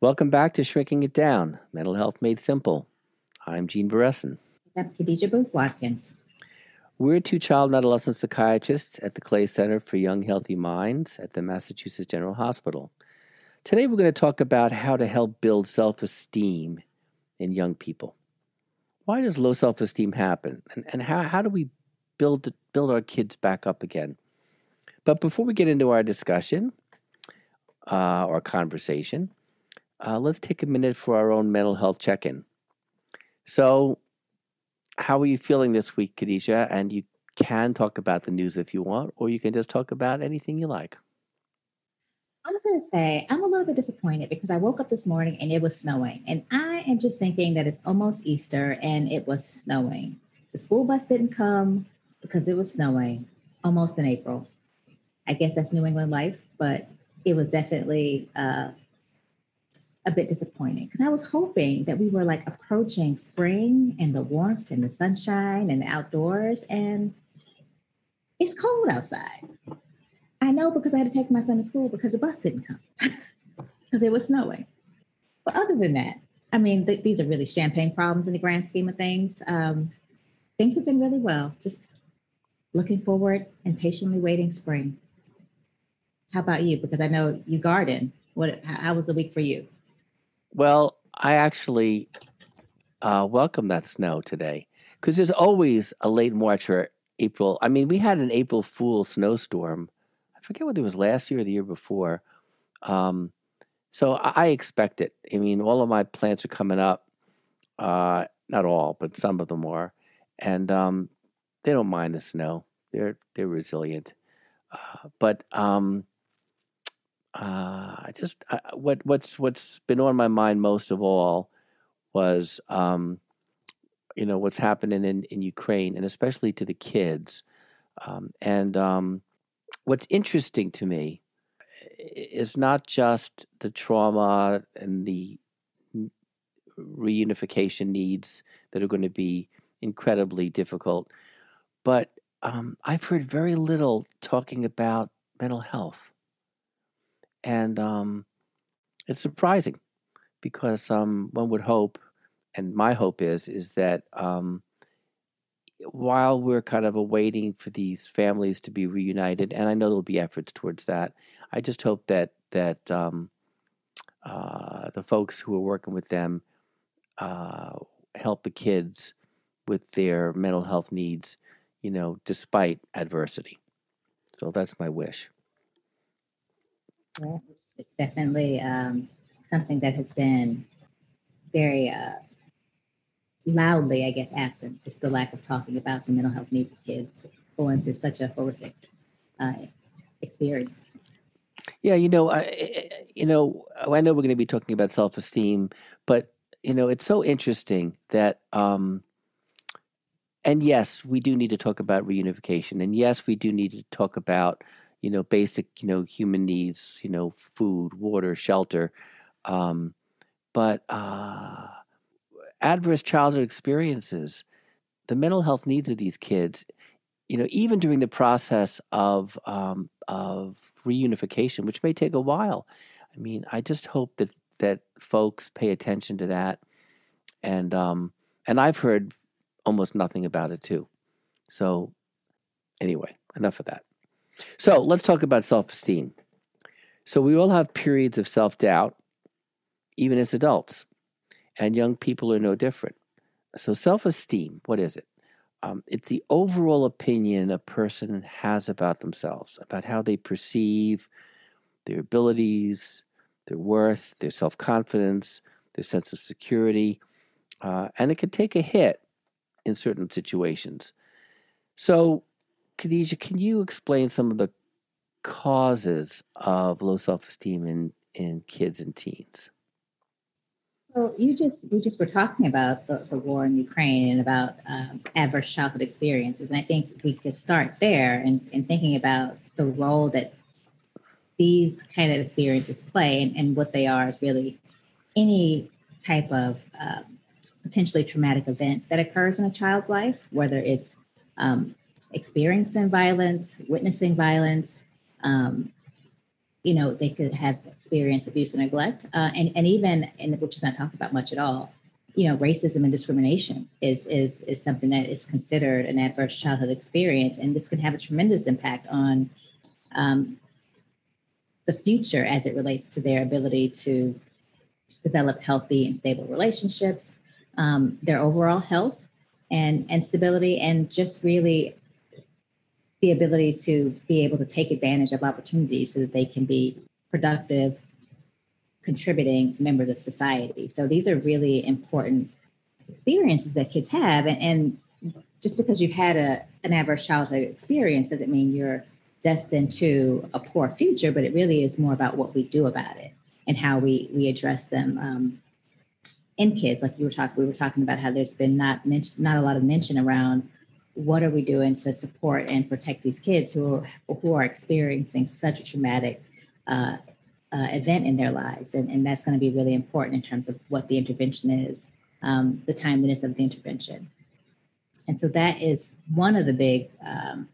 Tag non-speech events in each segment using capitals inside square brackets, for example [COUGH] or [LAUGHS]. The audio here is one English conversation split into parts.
Welcome back to Shrinking It Down Mental Health Made Simple. I'm Gene Beresin. I'm Khadija Booth Watkins. We're two child and adolescent psychiatrists at the Clay Center for Young Healthy Minds at the Massachusetts General Hospital. Today, we're going to talk about how to help build self esteem in young people. Why does low self esteem happen? And, and how, how do we build, build our kids back up again? But before we get into our discussion uh, or conversation, uh, let's take a minute for our own mental health check in. So, how are you feeling this week, Khadija? And you can talk about the news if you want, or you can just talk about anything you like. I'm going to say I'm a little bit disappointed because I woke up this morning and it was snowing. And I am just thinking that it's almost Easter and it was snowing. The school bus didn't come because it was snowing almost in April. I guess that's New England life, but it was definitely uh, a bit disappointing because I was hoping that we were like approaching spring and the warmth and the sunshine and the outdoors, and it's cold outside. I know because I had to take my son to school because the bus didn't come [LAUGHS] because it was snowing. But other than that, I mean, th- these are really champagne problems in the grand scheme of things. Um, things have been really well. Just looking forward and patiently waiting spring. How about you? Because I know you garden. What? How was the week for you? Well, I actually uh, welcome that snow today because there's always a late March or April. I mean, we had an April Fool snowstorm. I forget whether it was last year or the year before. Um, so I, I expect it. I mean, all of my plants are coming up. Uh, not all, but some of them are, and um, they don't mind the snow. They're they're resilient. Uh, but um, uh, I just uh, what what's what's been on my mind most of all was um, you know what's happening in in Ukraine and especially to the kids. Um, and um, what's interesting to me is not just the trauma and the reunification needs that are going to be incredibly difficult, but um, I've heard very little talking about mental health and um, it's surprising because um, one would hope, and my hope is, is that um, while we're kind of awaiting for these families to be reunited, and I know there'll be efforts towards that, I just hope that that um, uh, the folks who are working with them uh, help the kids with their mental health needs, you know, despite adversity. So that's my wish. Yeah, it's, definitely um, something that has been very uh, loudly, I guess, absent. Just the lack of talking about the mental health needs of kids going through such a horrific uh, experience. Yeah, you know, I, you know, I know we're going to be talking about self-esteem, but you know, it's so interesting that, um, and yes, we do need to talk about reunification, and yes, we do need to talk about you know, basic, you know, human needs, you know, food, water, shelter. Um, but uh, adverse childhood experiences, the mental health needs of these kids, you know, even during the process of um, of reunification, which may take a while. I mean, I just hope that that folks pay attention to that, and um, and I've heard almost nothing about it too. So, anyway, enough of that. So let's talk about self esteem. So we all have periods of self doubt, even as adults, and young people are no different. So self esteem, what is it? Um, it's the overall opinion a person has about themselves, about how they perceive their abilities, their worth, their self confidence, their sense of security, uh, and it can take a hit in certain situations. So Khadija, can you explain some of the causes of low self esteem in, in kids and teens? So you just we just were talking about the, the war in Ukraine and about um, adverse childhood experiences, and I think we could start there and, and thinking about the role that these kind of experiences play and, and what they are is really any type of um, potentially traumatic event that occurs in a child's life, whether it's um, experiencing violence, witnessing violence, um, you know, they could have experienced abuse and neglect, uh, and and even and which is not talked about much at all. You know, racism and discrimination is is is something that is considered an adverse childhood experience, and this can have a tremendous impact on um, the future as it relates to their ability to develop healthy and stable relationships, um, their overall health and and stability, and just really the ability to be able to take advantage of opportunities so that they can be productive, contributing members of society. So these are really important experiences that kids have. And, and just because you've had a, an adverse childhood experience doesn't mean you're destined to a poor future, but it really is more about what we do about it and how we, we address them um, in kids. Like you were talking, we were talking about how there's been not mention, not a lot of mention around what are we doing to support and protect these kids who are, who are experiencing such a traumatic uh, uh, event in their lives? And, and that's going to be really important in terms of what the intervention is um, the timeliness of the intervention. And so that is one of the big um,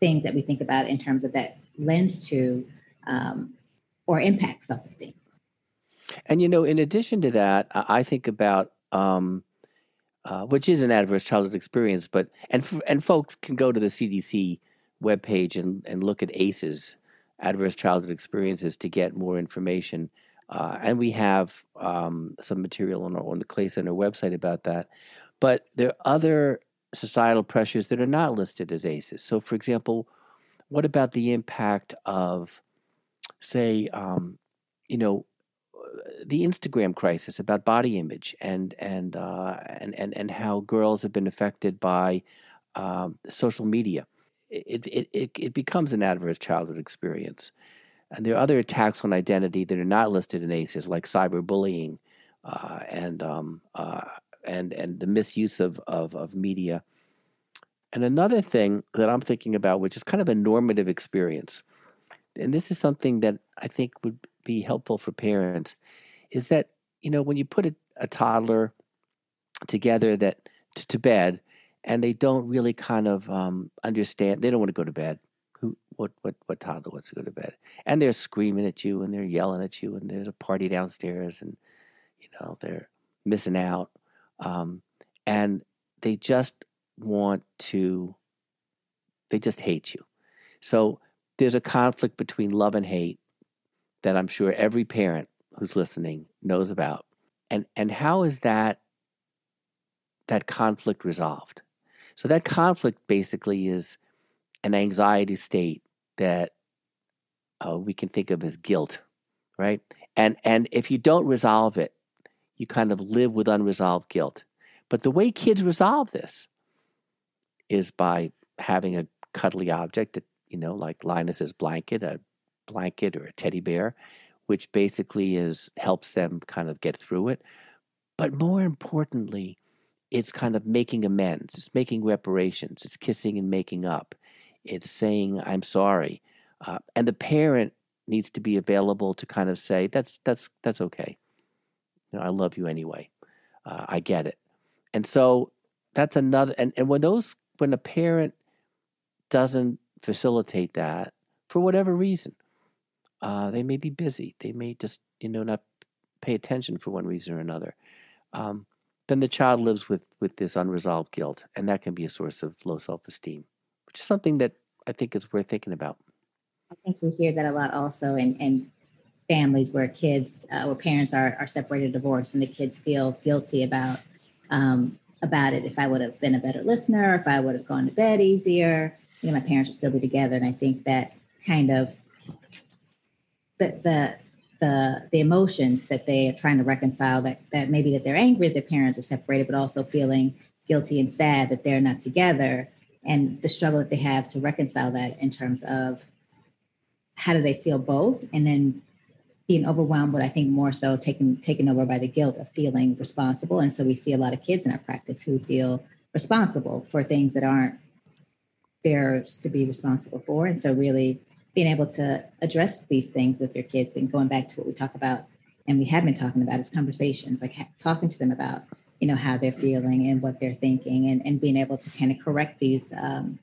things that we think about in terms of that lens to um, or impact self-esteem. And you know in addition to that i think about um, uh, which is an adverse childhood experience. But and and folks can go to the CDC webpage and and look at ACEs, adverse childhood experiences, to get more information. Uh, and we have um, some material on, our, on the Clay Center website about that. But there are other societal pressures that are not listed as ACEs. So, for example, what about the impact of, say, um, you know, the Instagram crisis about body image and and uh, and and and how girls have been affected by um, social media. It, it it it becomes an adverse childhood experience, and there are other attacks on identity that are not listed in ACEs, like cyberbullying, uh, and um, uh, and and the misuse of, of of media. And another thing that I'm thinking about, which is kind of a normative experience, and this is something that I think would be helpful for parents is that you know when you put a, a toddler together that to, to, bed and they don't really kind of um, understand they don't want to go to bed who what what what toddler wants to go to bed? And they're screaming at you and they're yelling at you and there's a party downstairs and you know they're missing out um, and they just want to they just hate you. So there's a conflict between love and hate that I'm sure every parent who's listening knows about. And and how is that that conflict resolved? So that conflict basically is an anxiety state that uh, we can think of as guilt, right? And and if you don't resolve it, you kind of live with unresolved guilt. But the way kids resolve this is by having a cuddly object, that, you know, like Linus's blanket, a blanket or a teddy bear, which basically is helps them kind of get through it. But more importantly, it's kind of making amends. It's making reparations. It's kissing and making up. It's saying I'm sorry, uh, and the parent needs to be available to kind of say that's that's that's okay. You know, I love you anyway. Uh, I get it, and so that's another. And and when those when a parent doesn't facilitate that for whatever reason, uh, they may be busy. They may just, you know, not pay attention for one reason or another. Um, then the child lives with with this unresolved guilt, and that can be a source of low self esteem, which is something that I think is worth thinking about. I think we hear that a lot also in, in families where kids, uh, where parents are are separated, divorced, and the kids feel guilty about um, about it. If I would have been a better listener, if I would have gone to bed easier, you know, my parents would still be together. And I think that kind of the the the the emotions that they are trying to reconcile that that maybe that they're angry that their parents are separated but also feeling guilty and sad that they're not together and the struggle that they have to reconcile that in terms of how do they feel both and then being overwhelmed but i think more so taken taken over by the guilt of feeling responsible. And so we see a lot of kids in our practice who feel responsible for things that aren't theirs to be responsible for. And so really being able to address these things with your kids and going back to what we talk about and we have been talking about is conversations like ha- talking to them about you know how they're feeling and what they're thinking and, and being able to kind of correct these um,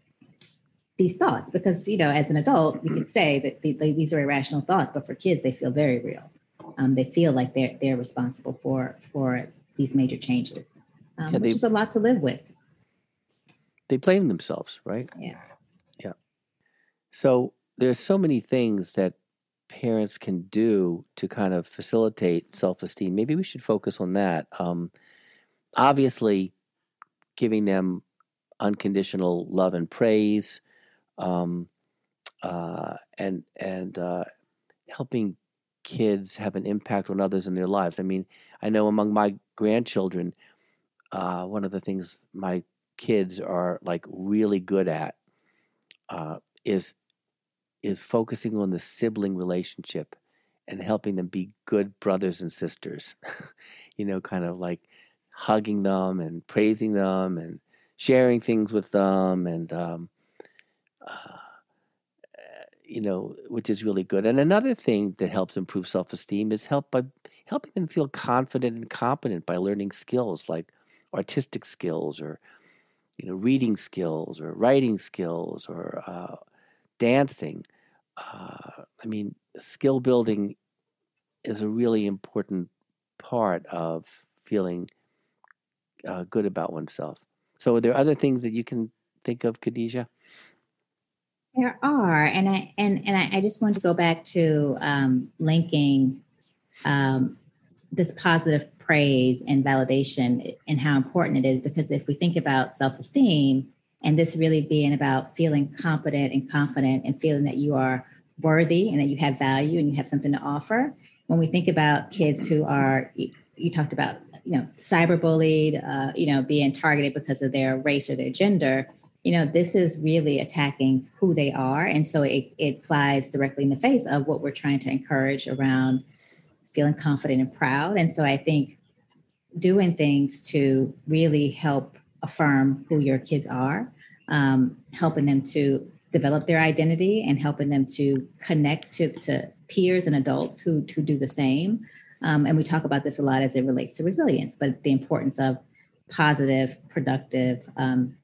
these thoughts because you know as an adult you could say that these are irrational thoughts but for kids they feel very real. Um, they feel like they're they're responsible for for these major changes um, yeah, they, which is a lot to live with. They blame themselves right? Yeah. Yeah. So there's so many things that parents can do to kind of facilitate self-esteem maybe we should focus on that um, obviously giving them unconditional love and praise um, uh, and and uh, helping kids have an impact on others in their lives. I mean, I know among my grandchildren, uh, one of the things my kids are like really good at uh, is is focusing on the sibling relationship and helping them be good brothers and sisters. [LAUGHS] you know, kind of like hugging them and praising them and sharing things with them and um, uh, you know, which is really good. And another thing that helps improve self esteem is help by helping them feel confident and competent by learning skills like artistic skills or you know reading skills or writing skills or uh, dancing. Uh, I mean, skill building is a really important part of feeling uh, good about oneself. So, are there other things that you can think of, Khadija? There are, and I and and I, I just want to go back to um, linking um, this positive praise and validation and how important it is. Because if we think about self-esteem and this really being about feeling competent and confident and feeling that you are worthy and that you have value and you have something to offer, when we think about kids who are you talked about you know cyberbullied uh, you know being targeted because of their race or their gender you know, this is really attacking who they are. And so it, it flies directly in the face of what we're trying to encourage around feeling confident and proud. And so I think doing things to really help affirm who your kids are, um, helping them to develop their identity and helping them to connect to, to peers and adults who, who do the same. Um, and we talk about this a lot as it relates to resilience, but the importance of positive, productive, um,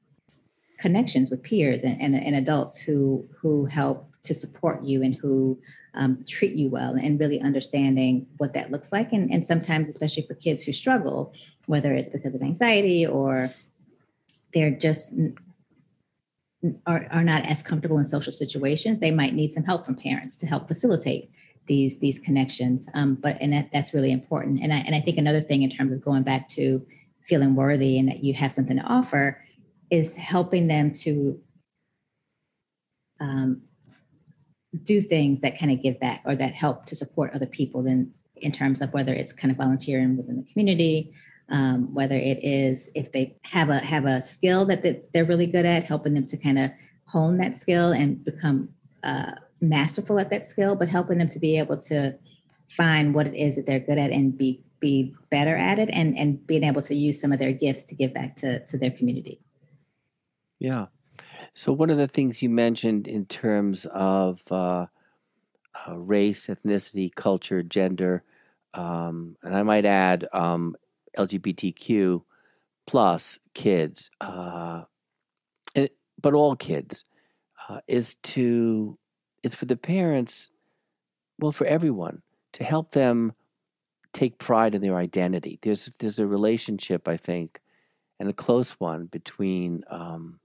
connections with peers and, and, and, adults who who help to support you and who um, treat you well and really understanding what that looks like and, and sometimes especially for kids who struggle whether it's because of anxiety or they're just are, are not as comfortable in social situations they might need some help from parents to help facilitate these these connections um, but and that, that's really important. And I, and I think another thing in terms of going back to feeling worthy and that you have something to offer is helping them to um, do things that kind of give back or that help to support other people then in terms of whether it's kind of volunteering within the community um, whether it is if they have a have a skill that, they're really good at helping them to kind of hone that skill and become uh, masterful at that skill but helping them to be able to find what it is that they're good at and be be better at it and and being able to use some of their gifts to give back to, to their community yeah. So one of the things you mentioned in terms of uh, uh, race, ethnicity, culture, gender, um, and I might add um, LGBTQ plus kids, uh, but all kids, uh, is to is for the parents, well, for everyone to help them take pride in their identity. There's there's a relationship, I think, and a close one between um,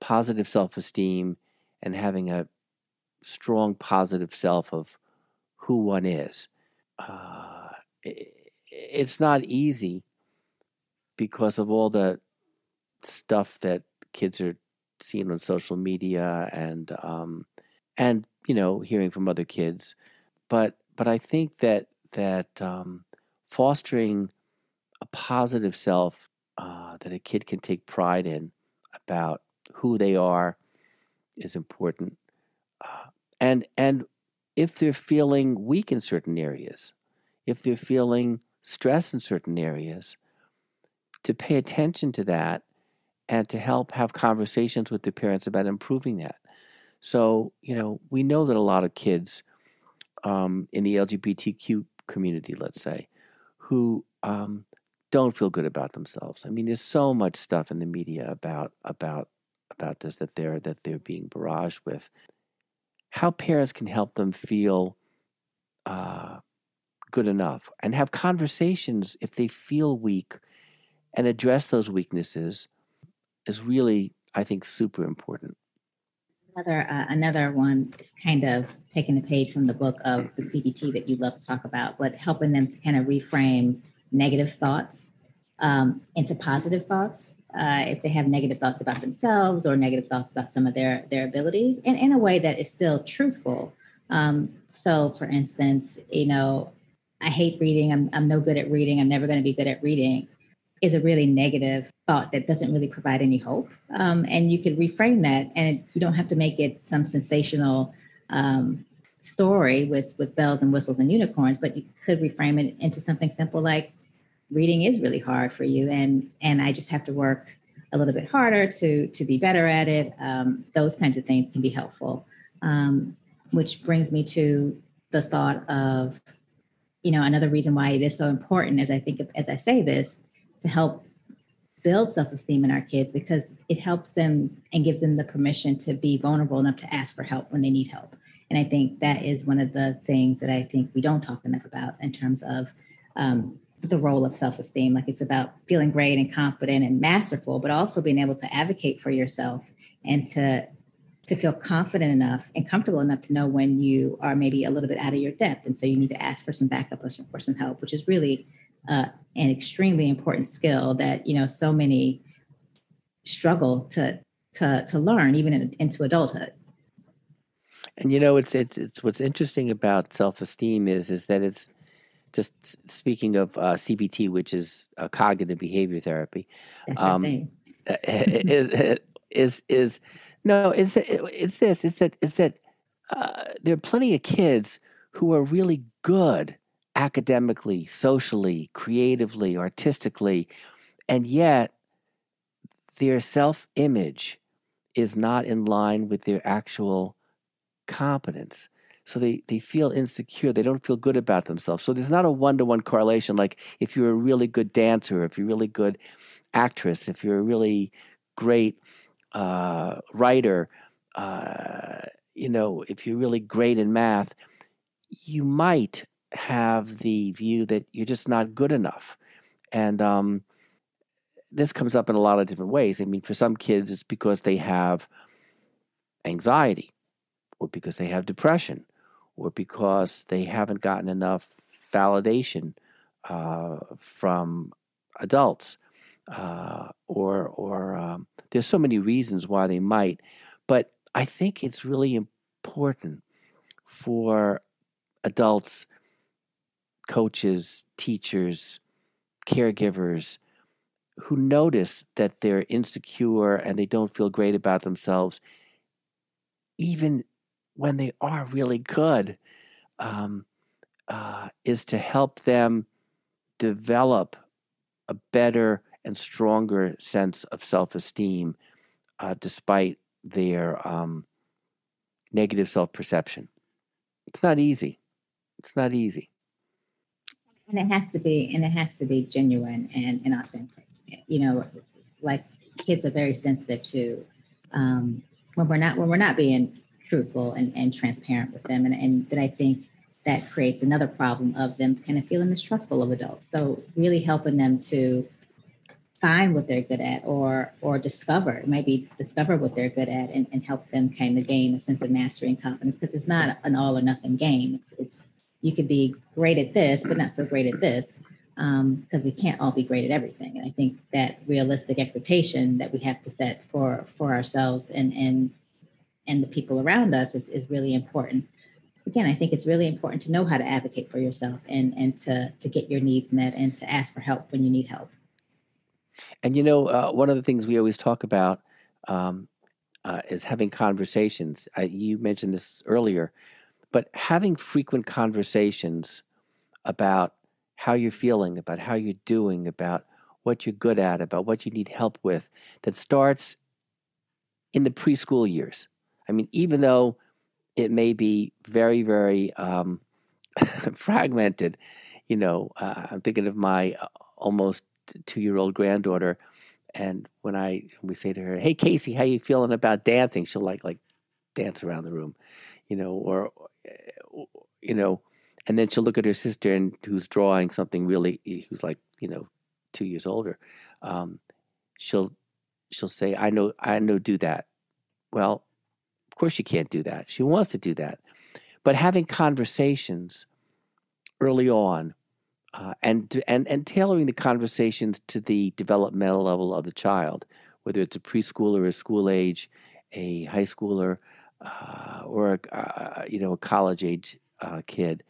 positive self esteem and having a strong positive self of who one is. Uh, it's not easy because of all the stuff that kids are seeing on social media and um, and you know hearing from other kids, but but I think that that um, fostering a positive self uh, that a kid can take pride in about who they are is important. Uh, and and if they're feeling weak in certain areas, if they're feeling stress in certain areas, to pay attention to that and to help have conversations with their parents about improving that. So, you know, we know that a lot of kids um, in the LGBTQ community, let's say, who um, don't feel good about themselves. I mean, there's so much stuff in the media about about about this that they're that they're being barraged with. How parents can help them feel uh, good enough and have conversations if they feel weak and address those weaknesses is really, I think, super important. Another uh, another one is kind of taking a page from the book of the CBT that you love to talk about, but helping them to kind of reframe negative thoughts um, into positive thoughts. Uh, if they have negative thoughts about themselves or negative thoughts about some of their their ability, and in a way that is still truthful. Um, so, for instance, you know, I hate reading. I'm I'm no good at reading. I'm never going to be good at reading is a really negative thought that doesn't really provide any hope. Um, and you could reframe that, and it, you don't have to make it some sensational um, story with with bells and whistles and unicorns, but you could reframe it into something simple like reading is really hard for you, and and I just have to work a little bit harder to to be better at it. Um, those kinds of things can be helpful. Um, which brings me to the thought of, you know, another reason why it is so important, as I think of, as I say this, to help build self-esteem in our kids because it helps them and gives them the permission to be vulnerable enough to ask for help when they need help. And i think that is one of the things that i think we don't talk enough about in terms of um, the role of self-esteem. Like it's about feeling great and confident and masterful but also being able to advocate for yourself and to to feel confident enough and comfortable enough to know when you are maybe a little bit out of your depth. And so you need to ask for some backup or some, or some help which is really uh, an extremely important skill that you know so many struggle to to to learn even in, into adulthood. And you know it's it's it's what's interesting about self-esteem is is that it's just speaking of uh, CBT, which is uh, cognitive behavior therapy, um, [LAUGHS] is, is is no that it's this is that is that uh, there are plenty of kids who are really good academically, socially, creatively, artistically, and yet their self image is not in line with their actual competence. So they, they feel insecure. They don't feel good about themselves. So there's not a one to one correlation. Like if you're a really good dancer, if you're a really good actress, if you're a really great uh, writer, uh, you know, if you're really great in math, you might have the view that you're just not good enough. And um, this comes up in a lot of different ways. I mean, for some kids, it's because they have anxiety, or because they have depression, or because they haven't gotten enough validation uh, from adults, uh, or or um, there's so many reasons why they might. But I think it's really important for adults coaches, teachers, caregivers who notice that they're insecure and they don't feel great about themselves, even when they are really good, um, uh, is to help them develop a better and stronger sense of self esteem uh, despite their um, negative self perception. It's not easy. It's not easy and it has to be and it has to be genuine and, and authentic you know like kids are very sensitive to um, when we're not when we're not being truthful and, and transparent with them and, and that i think that creates another problem of them kind of feeling mistrustful of adults so really helping them to find what they're good at or or discover maybe discover what they're good at and, and help them kind of gain a sense of mastery and confidence because it's not an all or nothing game it's, it's you could be great at this, but not so great at this, because um, we can't all be great at everything. And I think that realistic expectation that we have to set for for ourselves and and and the people around us is, is really important. Again, I think it's really important to know how to advocate for yourself and and to to get your needs met and to ask for help when you need help. And you know, uh, one of the things we always talk about um, uh, is having conversations. I, you mentioned this earlier but having frequent conversations about how you're feeling, about how you're doing, about what you're good at, about what you need help with, that starts in the preschool years. I mean, even though it may be very, very um, [LAUGHS] fragmented, you know, uh, I'm thinking of my uh, almost two year old granddaughter, and when I we say to her, "Hey Casey, how you feeling about dancing?" She'll like like dance around the room, you know, or eh, you know, and then she'll look at her sister and who's drawing something really, who's like you know, two years older. Um, she'll she'll say, "I know, I know, do that." Well, of course she can't do that. She wants to do that, but having conversations early on uh, and and and tailoring the conversations to the developmental level of the child, whether it's a preschooler, a school age, a high schooler, uh, or a, uh, you know a college age uh, kid,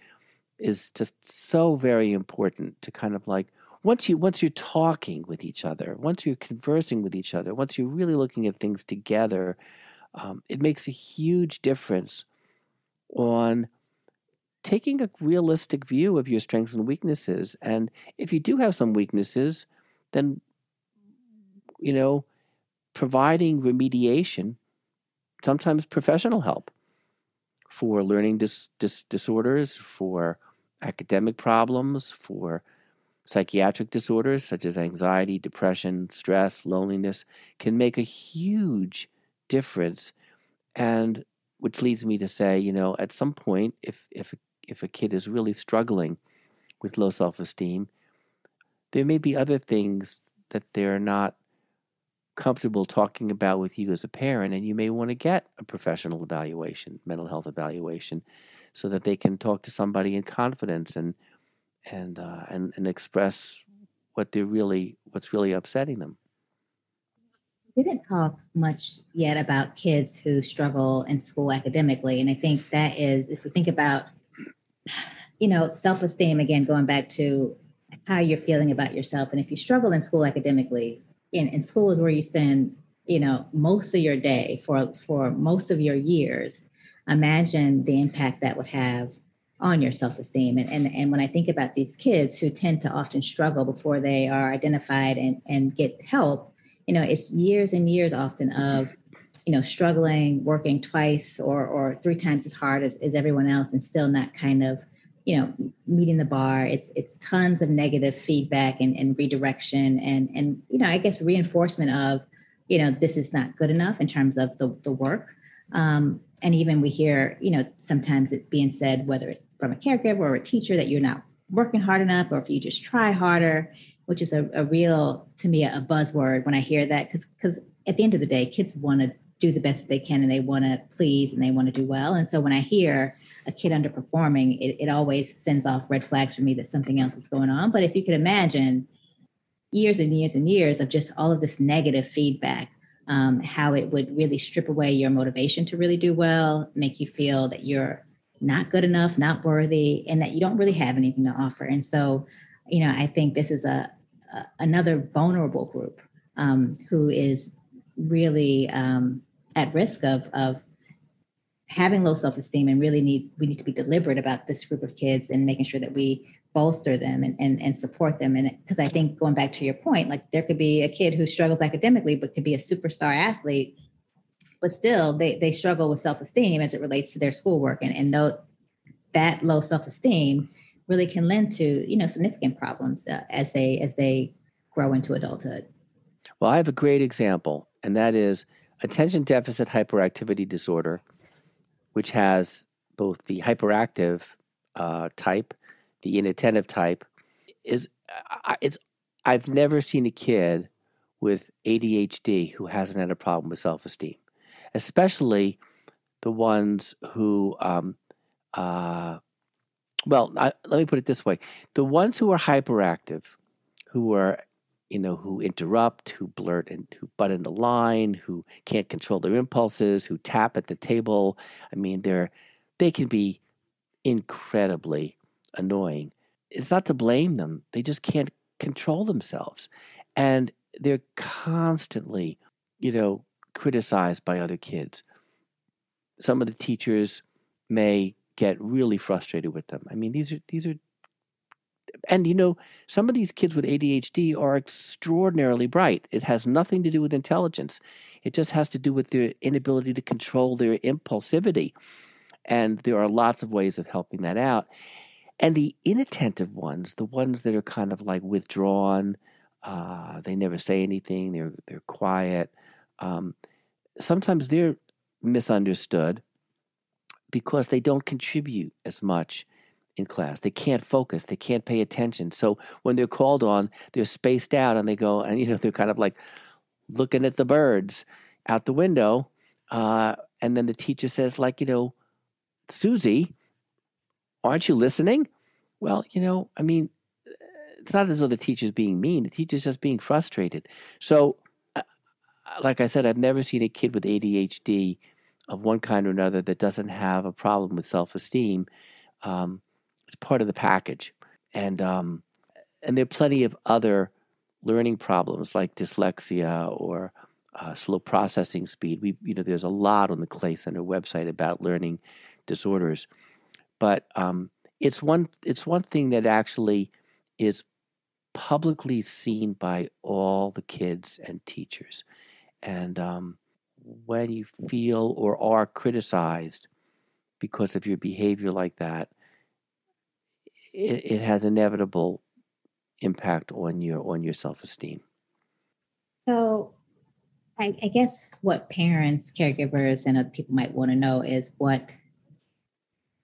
is just so very important to kind of like once you once you're talking with each other, once you're conversing with each other, once you're really looking at things together, um, it makes a huge difference on taking a realistic view of your strengths and weaknesses. And if you do have some weaknesses, then, you know, providing remediation, sometimes professional help for learning dis- dis- disorders, for academic problems, for psychiatric disorders such as anxiety, depression, stress, loneliness, can make a huge difference. And which leads me to say, you know, at some point, if if if a kid is really struggling with low self esteem, there may be other things that they're not comfortable talking about with you as a parent, and you may want to get a professional evaluation, mental health evaluation, so that they can talk to somebody in confidence and and uh, and and express what they're really what's really upsetting them. We didn't talk much yet about kids who struggle in school academically, and I think that is if we think about you know, self esteem, again, going back to how you're feeling about yourself. And if you struggle in school academically, in, in school is where you spend, you know, most of your day for, for most of your years. Imagine the impact that would have on your self esteem. And, and, and when I think about these kids who tend to often struggle before they are identified and, and get help, you know, it's years and years often of you know struggling working twice or or three times as hard as, as everyone else and still not kind of you know meeting the bar. It's it's tons of negative feedback and, and redirection and and you know i guess reinforcement of you know this is not good enough in terms of the, the work. Um, and even we hear you know sometimes it being said whether it's from a caregiver or a teacher that you're not working hard enough or if you just try harder which is a, a real to me a buzzword when i hear that because because at the end of the day kids want to do the best that they can and they want to please and they want to do well. And so when I hear a kid underperforming, it, it always sends off red flags for me that something else is going on. But if you could imagine years and years and years of just all of this negative feedback, um, how it would really strip away your motivation to really do well, make you feel that you're not good enough, not worthy, and that you don't really have anything to offer. And so, you know, I think this is a, a another vulnerable group um, who is really um, at risk of of having low self-esteem and really need we need to be deliberate about this group of kids and making sure that we bolster them and and, and support them. And because i think going back to your point like there could be a kid who struggles academically but could be a superstar athlete but still they they struggle with self-esteem as it relates to their schoolwork. And and though that low self-esteem really can lend to you know significant problems uh, as they as they grow into adulthood. Well i have a great example and that is attention deficit hyperactivity disorder, which has both the hyperactive uh, type, the inattentive type, is it's. I've never seen a kid with ADHD who hasn't had a problem with self esteem, especially the ones who, um, uh, well, I, let me put it this way: the ones who are hyperactive, who are you know, who interrupt, who blurt and who butt into line, who can't control their impulses, who tap at the table. I mean, they're they can be incredibly annoying. It's not to blame them. They just can't control themselves. And they're constantly, you know, criticized by other kids. Some of the teachers may get really frustrated with them. I mean, these are these are and you know, some of these kids with ADHD are extraordinarily bright. It has nothing to do with intelligence. It just has to do with their inability to control their impulsivity. And there are lots of ways of helping that out. And the inattentive ones, the ones that are kind of like withdrawn, Uh, they never say anything. They're they're quiet. Um, sometimes they're misunderstood because they don't contribute as much in class. They can't focus. They can't pay attention. So when they're called on, they're spaced out and they go and you know they're kind of like looking at the birds out the window. Uh, and then the teacher says, like, you know, Susie, aren't you listening? Well, you know, I mean, it's not as though the teacher's being mean. The teacher's just being frustrated. So, uh, like I said, I've never seen a kid with ADHD of one kind or another that doesn't have a problem with self esteem. Um, it's part of the package, and um, and there are plenty of other learning problems like dyslexia or uh, slow processing speed. We, you know, there's a lot on the Clay Center website about learning disorders, but um, it's one it's one thing that actually is publicly seen by all the kids and teachers, and um, when you feel or are criticized because of your behavior like that, it, it has inevitable impact on your on your self esteem. So, I, I, guess what parents, caregivers, and other people might want to know is what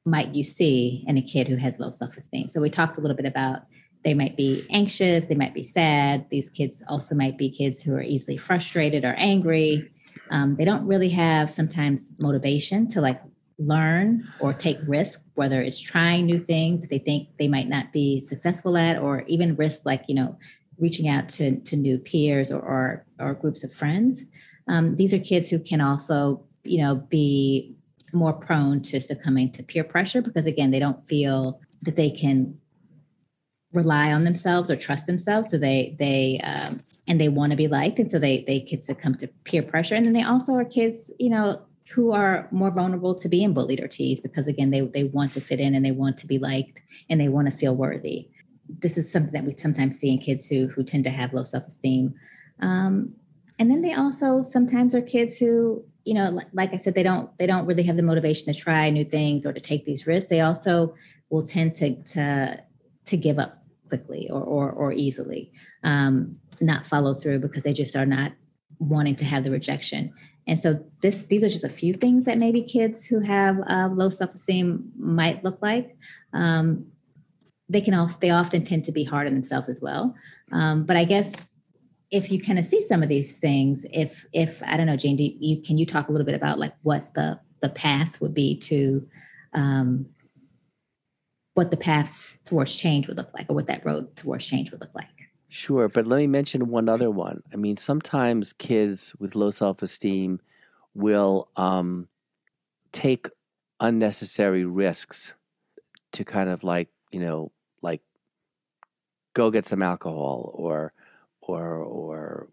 might you see in a kid who has low self esteem. So we talked a little bit about they might be anxious, they might be sad. These kids also might be kids who are easily frustrated or angry. Um, they don't really have sometimes motivation to like learn or take risk, whether it's trying new things that they think they might not be successful at, or even risk like, you know, reaching out to, to new peers or, or, or groups of friends. Um, these are kids who can also, you know, be more prone to succumbing to peer pressure because, again, they don't feel that they can rely on themselves or trust themselves. So they, they, um, and they want to be liked. And so they, they could succumb to peer pressure. And then they also are kids, you know, who are more vulnerable to being bullied or teased because again they, they want to fit in and they want to be liked and they want to feel worthy. This is something that we sometimes see in kids who who tend to have low self-esteem. Um, and then they also sometimes are kids who you know like i said they don't they don't really have the motivation to try new things or to take these risks. They also will tend to to to give up quickly or or, or easily um, not follow through because they just are not wanting to have the rejection and so this these are just a few things that maybe kids who have uh, low self-esteem might look like. Um, they can off, they often tend to be hard on themselves as well. Um, but I guess if you kind of see some of these things, if if I don't know, Jane, do you can you talk a little bit about like what the the path would be to um, what the path towards change would look like, or what that road towards change would look like? Sure, but let me mention one other one. I mean, sometimes kids with low self esteem will um, take unnecessary risks to kind of like, you know, like go get some alcohol or or or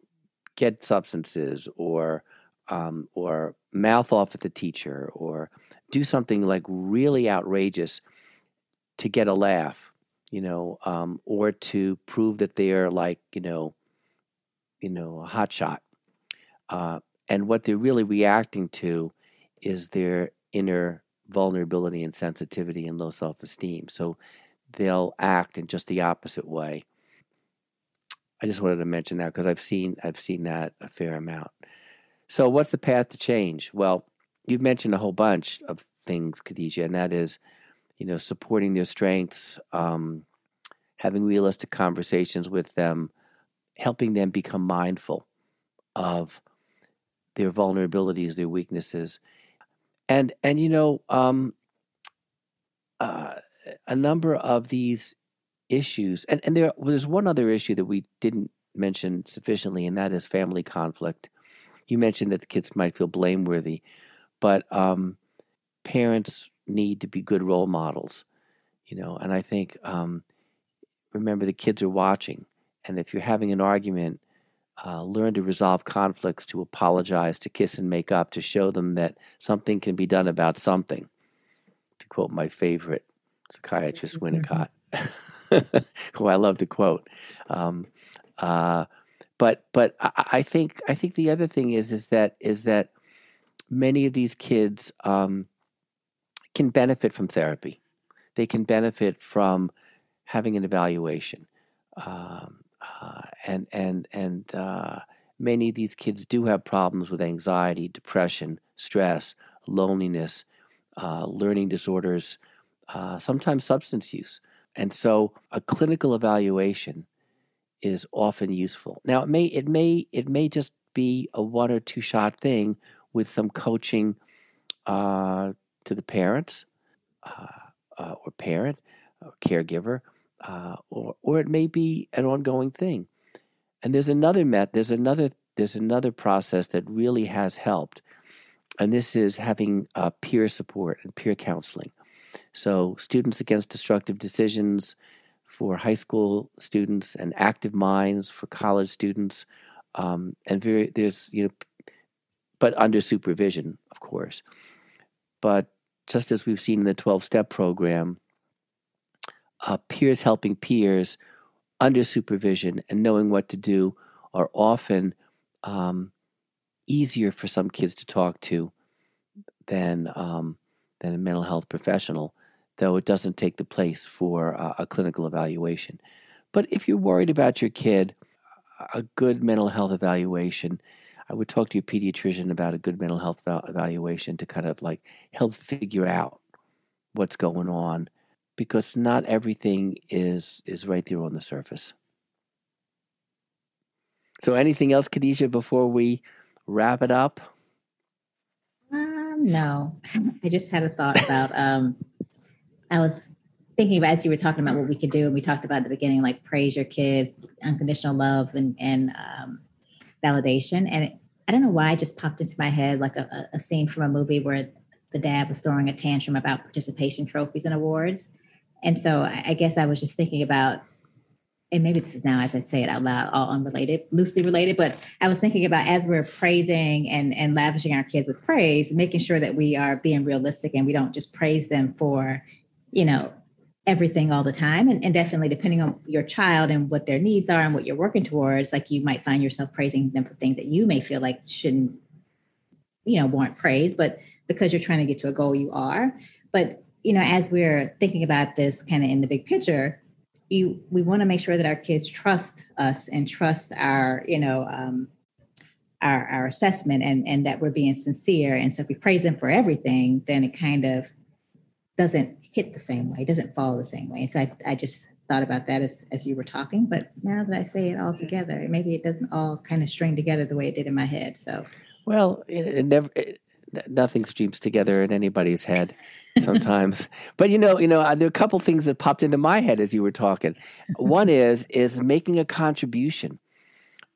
get substances or um, or mouth off at the teacher or do something like really outrageous to get a laugh you know, um, or to prove that they are like, you know, you know, a hot shot. Uh, and what they're really reacting to is their inner vulnerability and sensitivity and low self-esteem. So they'll act in just the opposite way. I just wanted to mention that because I've seen I've seen that a fair amount. So what's the path to change? Well, you've mentioned a whole bunch of things, Khadija, and that is you know, supporting their strengths, um, having realistic conversations with them, helping them become mindful of their vulnerabilities, their weaknesses, and and you know, um, uh, a number of these issues, and and there there's one other issue that we didn't mention sufficiently, and that is family conflict. You mentioned that the kids might feel blameworthy, but um, parents need to be good role models, you know. And I think um, remember the kids are watching, and if you're having an argument, uh, learn to resolve conflicts, to apologize, to kiss and make up, to show them that something can be done about something. To quote my favorite psychiatrist, Winnicott, [LAUGHS] who I love to quote. Um, uh, but but I, I, think I think the other thing is is that is that many of these kids um, can benefit from therapy. They can benefit from having an evaluation um, uh, and and and uh, many of these kids do have problems with anxiety, depression, stress, loneliness, uh, learning disorders, uh, sometimes substance use. And so a clinical evaluation is often useful. Now it may it may it may just be a one or two shot thing with some coaching uh, to the parents uh, uh, or parent or caregiver, uh, or or it may be an ongoing thing. And there's another met there's another there's another process that really has helped, and this is having uh, peer support and peer counseling. So, Students Against Destructive Decisions for high school students and Active Minds for college students. Um, and very, there's, you know, but under supervision, of course. But just as we've seen in the 12 step program, uh, peers helping peers under supervision and knowing what to do are often um, easier for some kids to talk to than um, than a mental health professional, though it doesn't take the place for uh, a clinical evaluation. But if you're worried about your kid, a good mental health evaluation, I would talk to your pediatrician about a good mental health evaluation to kind of like help figure out what's going on because not everything is is right there on the surface. So anything else, Khadija, before we wrap it up? no, [LAUGHS] I just had a thought about. Um, I was thinking about as you were talking about what we could do, and we talked about at the beginning, like praise your kids, unconditional love, and and um, validation. And it, I don't know why it just popped into my head like a, a scene from a movie where the dad was throwing a tantrum about participation trophies and awards. And so I, I guess I was just thinking about and maybe this is now as I say it out loud, all unrelated, loosely related, but I was thinking about as we're praising and, and lavishing our kids with praise, making sure that we are being realistic and we don't just praise them for, you know, everything all the time. And, and definitely depending on your child and what their needs are and what you're working towards, like you might find yourself praising them for things that you may feel like shouldn't, you know, warrant praise, but because you're trying to get to a goal, you are. But, you know, as we're thinking about this kind of in the big picture, you, we want to make sure that our kids trust us and trust our, you know, um, our, our assessment and, and that we're being sincere. And so if we praise them for everything, then it kind of doesn't hit the same way, doesn't fall the same way. So I, I just thought about that as, as you were talking, but now that I say it all together, maybe it doesn't all kind of string together the way it did in my head. So, well, it, it never, it, nothing streams together in anybody's head sometimes. [LAUGHS] but you know, you know, uh, there are a couple things that popped into my head as you were talking. One is is making a contribution.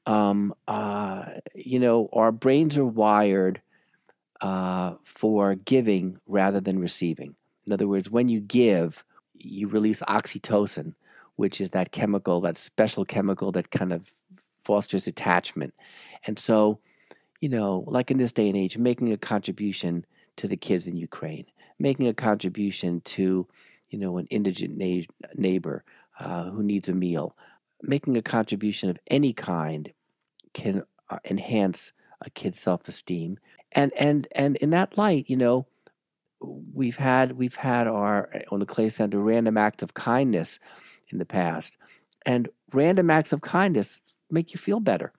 Um, uh, you know, our brains are wired uh, for giving rather than receiving. In other words, when you give, you release oxytocin, which is that chemical, that special chemical that kind of fosters attachment. And so, you know, like in this day and age, making a contribution to the kids in Ukraine, making a contribution to, you know, an indigent na- neighbor uh, who needs a meal. Making a contribution of any kind can uh, enhance a kid's self-esteem. And and and in that light, you know, we've had we've had our on the Clay Center random acts of kindness in the past, and random acts of kindness make you feel better.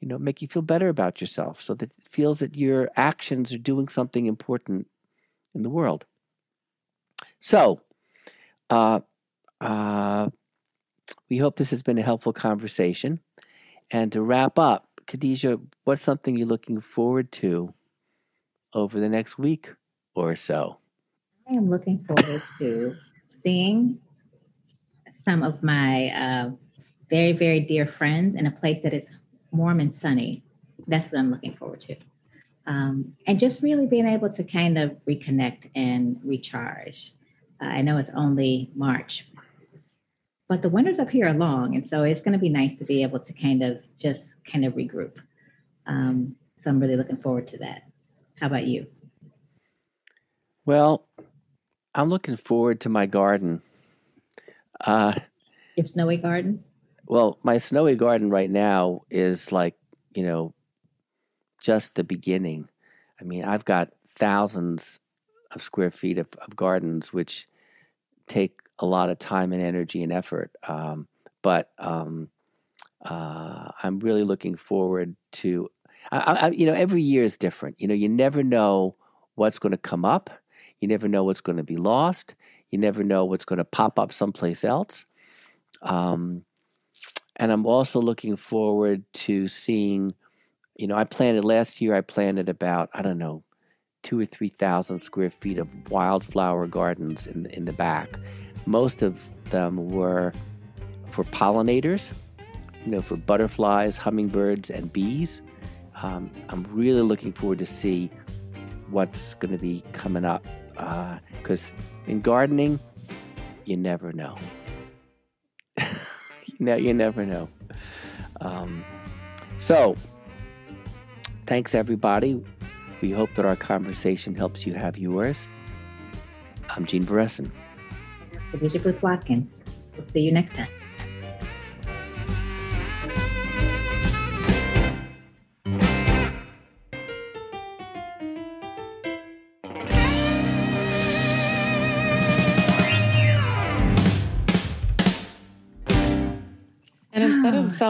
You know, make you feel better about yourself, so that it feels that your actions are doing something important in the world. So, uh, uh, we hope this has been a helpful conversation. And to wrap up, Khadija, what's something you're looking forward to over the next week or so? I am looking forward to seeing some of my uh, very, very dear friends in a place that is warm and sunny. That's what I'm looking forward to um, and just really being able to kind of reconnect and recharge. Uh, I know it's only March, but the winters up here are long, and so it's going to be nice to be able to kind of just kind of regroup. Um, so I'm really looking forward to that. How about you? Well, I'm looking forward to my garden. Uh, Your snowy garden? Well, my snowy garden right now is like, you know, just the beginning. I mean, I've got thousands of square feet of, of gardens, which take a lot of time and energy and effort. Um, but um, uh, I'm really looking forward to. I, I, you know, every year is different. You know, you never know what's going to come up. You never know what's going to be lost. You never know what's going to pop up someplace else. Um, and I'm also looking forward to seeing. You know, I planted last year. I planted about I don't know, two or three thousand square feet of wildflower gardens in in the back. Most of them were for pollinators, you know, for butterflies, hummingbirds, and bees. Um, I'm really looking forward to see what's going to be coming up because uh, in gardening, you never know. [LAUGHS] you, know you never know. Um, so, thanks everybody. We hope that our conversation helps you have yours. I'm Gene Beresin. Bishop with Watkins. We'll see you next time.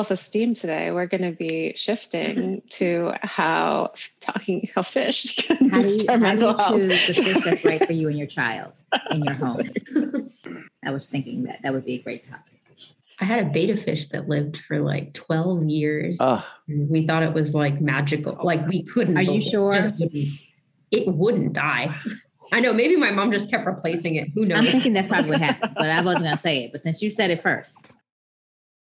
Self esteem today, we're going to be shifting [LAUGHS] to how talking how fish [LAUGHS] can how do you, how mental do you choose the fish that's right for you and your child in your [LAUGHS] home. I was thinking that that would be a great topic. I had a betta fish that lived for like 12 years. We thought it was like magical. Oh, like we couldn't. Are you sure? It wouldn't, it wouldn't die. I know. Maybe my mom just kept replacing it. Who knows? I'm thinking that's probably what happened, but I wasn't going to say it. But since you said it first.